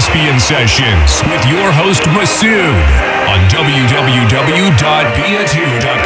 are listening to the Caspian Sessions with your host Masood on www.bia2.com.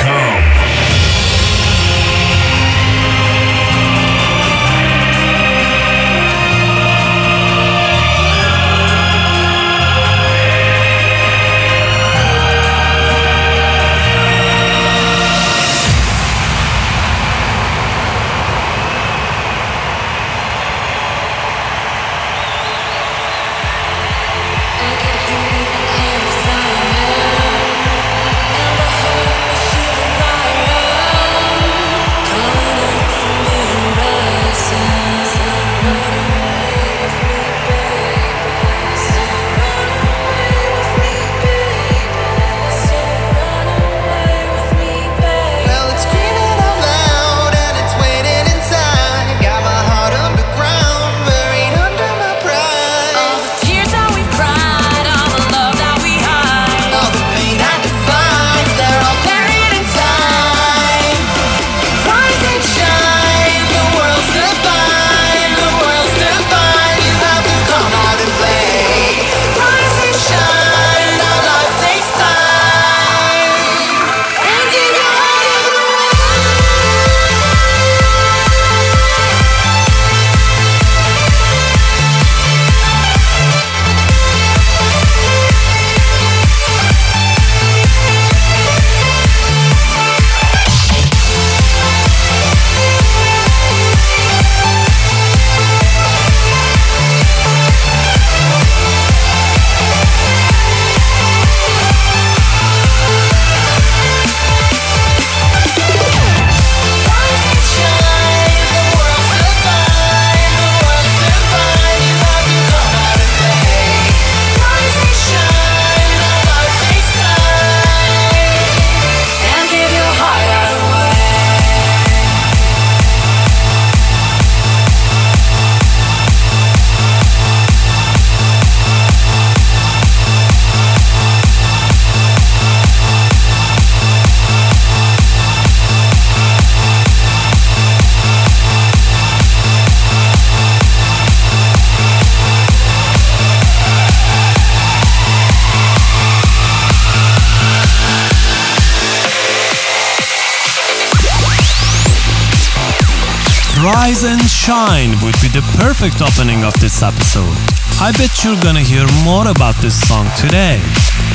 Shine would be the perfect opening of this episode. I bet you're gonna hear more about this song today.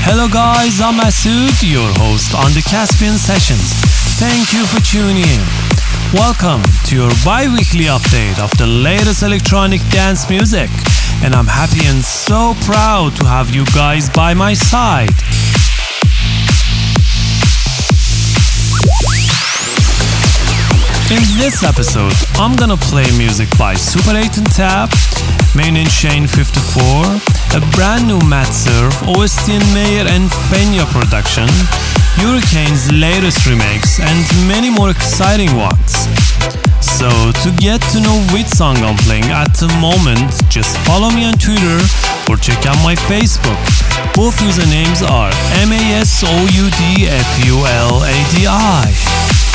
Hello guys, I'm Masood, your host on the Caspian Sessions. Thank you for tuning in. Welcome to your bi-weekly update of the latest electronic dance music. And I'm happy and so proud to have you guys by my side. In this episode, I'm gonna play music by Super 8 and Tab, Myon and Shane 54, a brand new Matt Surf, OST Mayer and Fenya production, Hurricane's latest remix, and many more exciting ones. So, to get to know which song I'm playing at the moment, just follow me on Twitter or check out my Facebook. Both usernames are M A S O U D F U L A D I.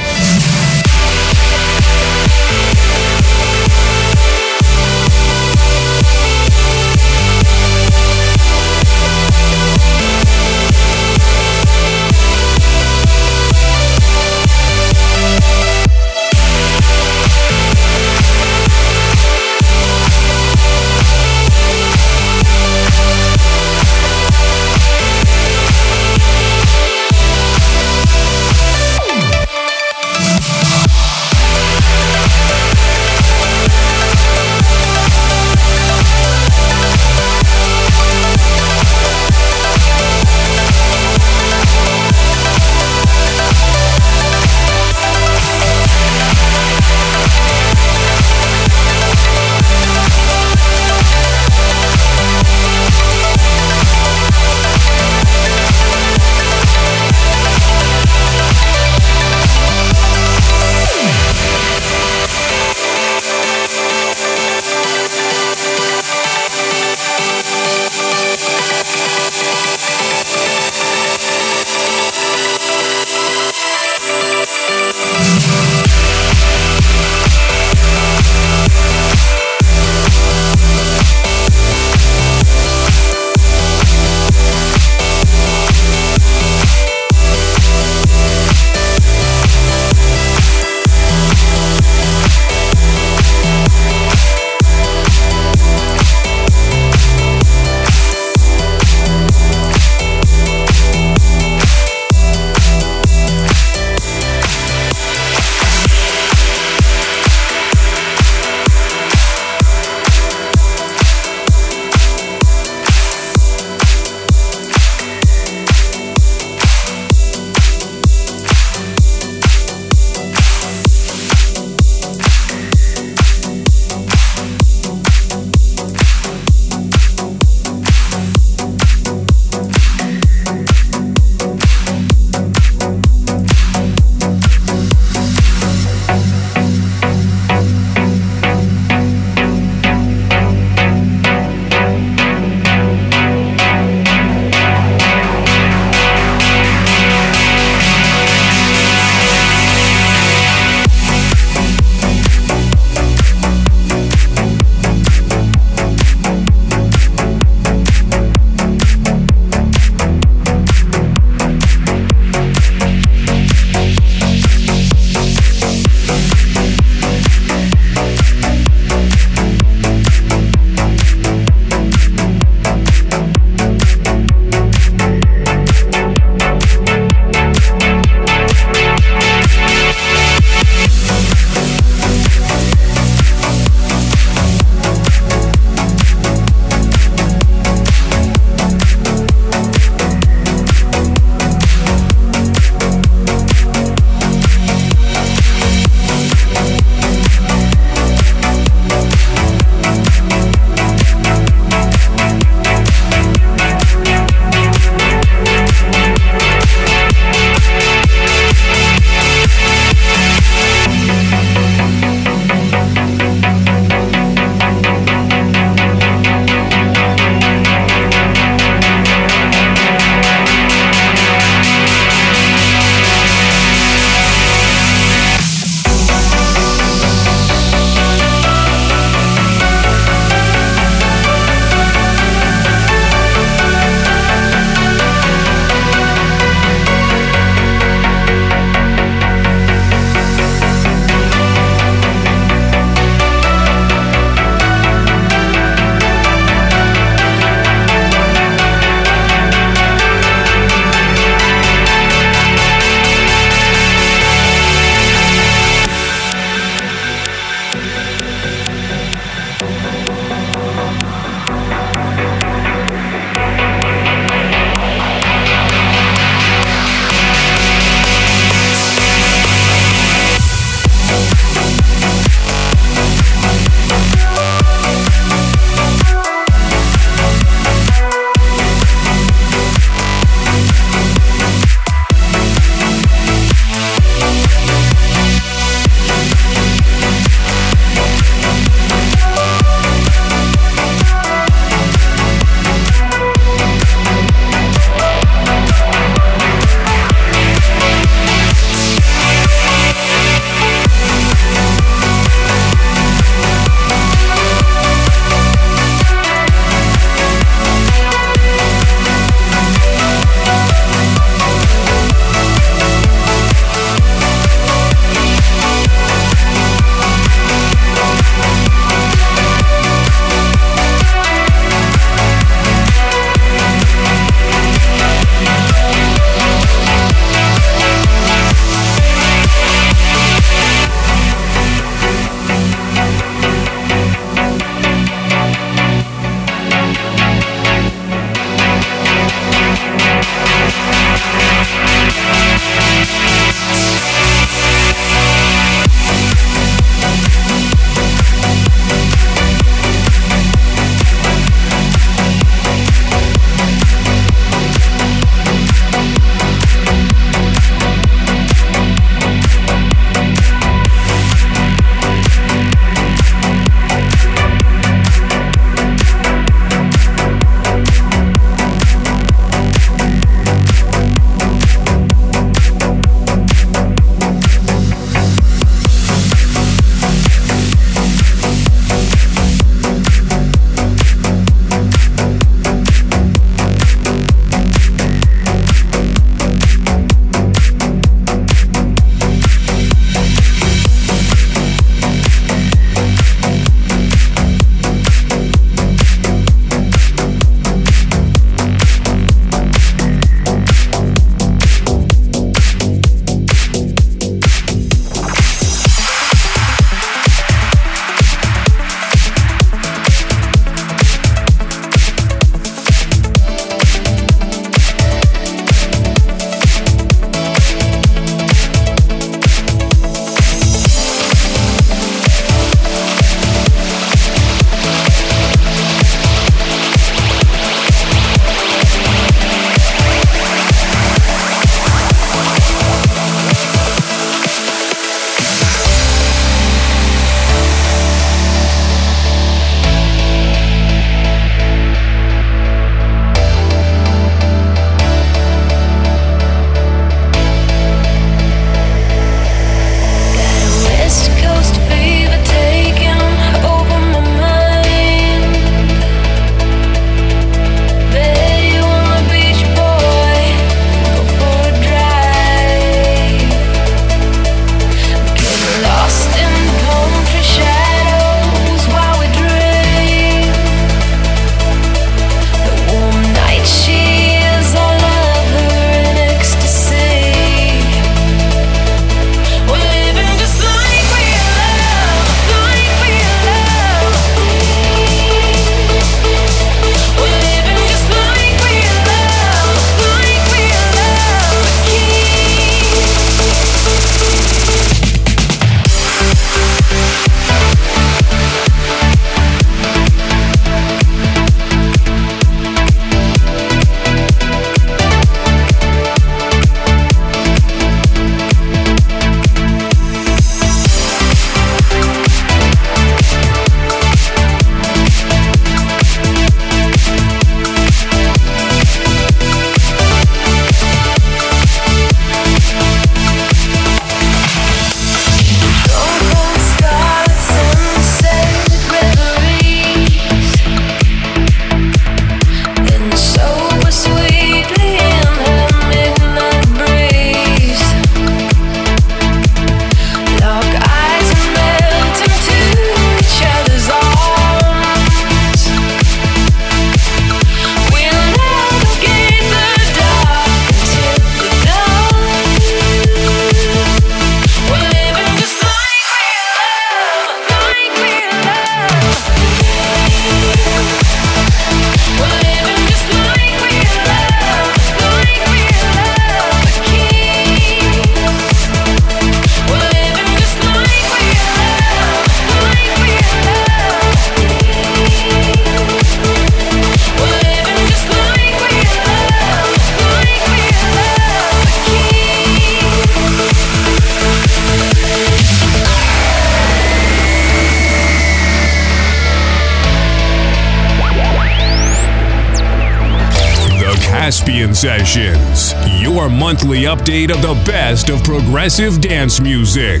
monthly update of the best of progressive dance music.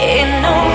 You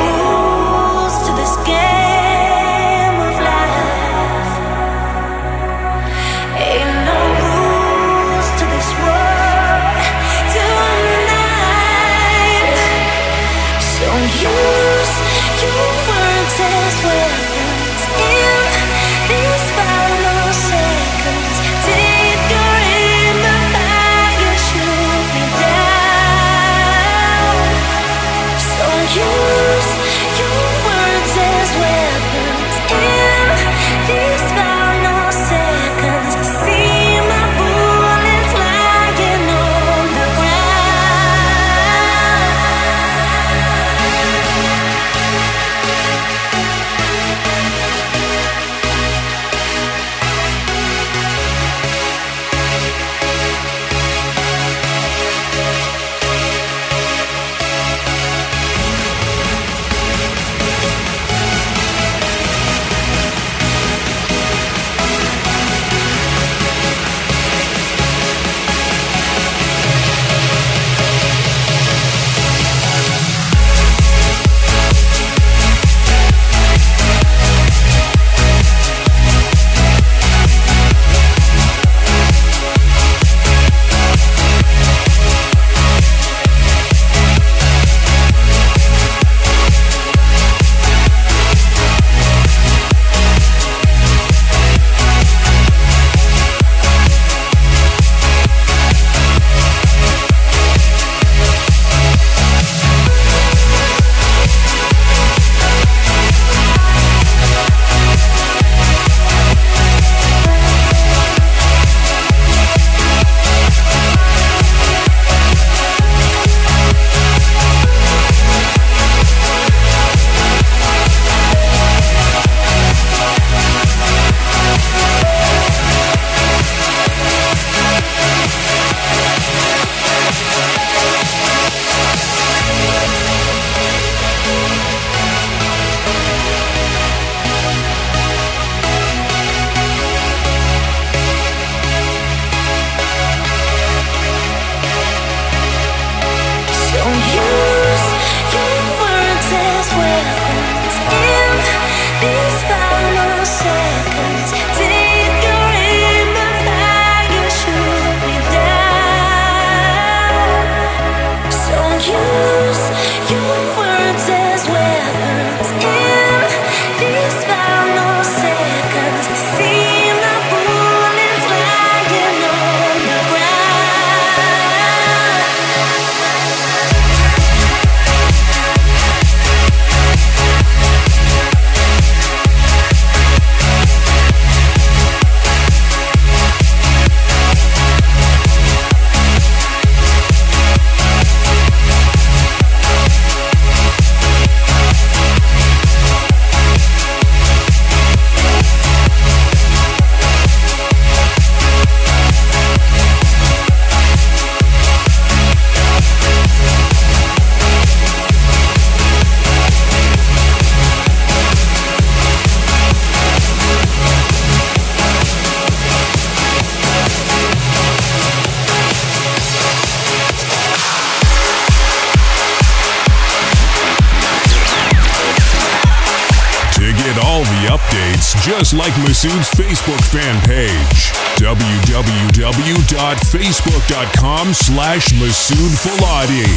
updates just like Masoud's Facebook fan page. www.facebook.com slash Masoud Fuladi.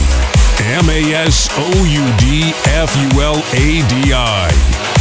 M-A-S-O-U-D-F-U-L-A-D-I.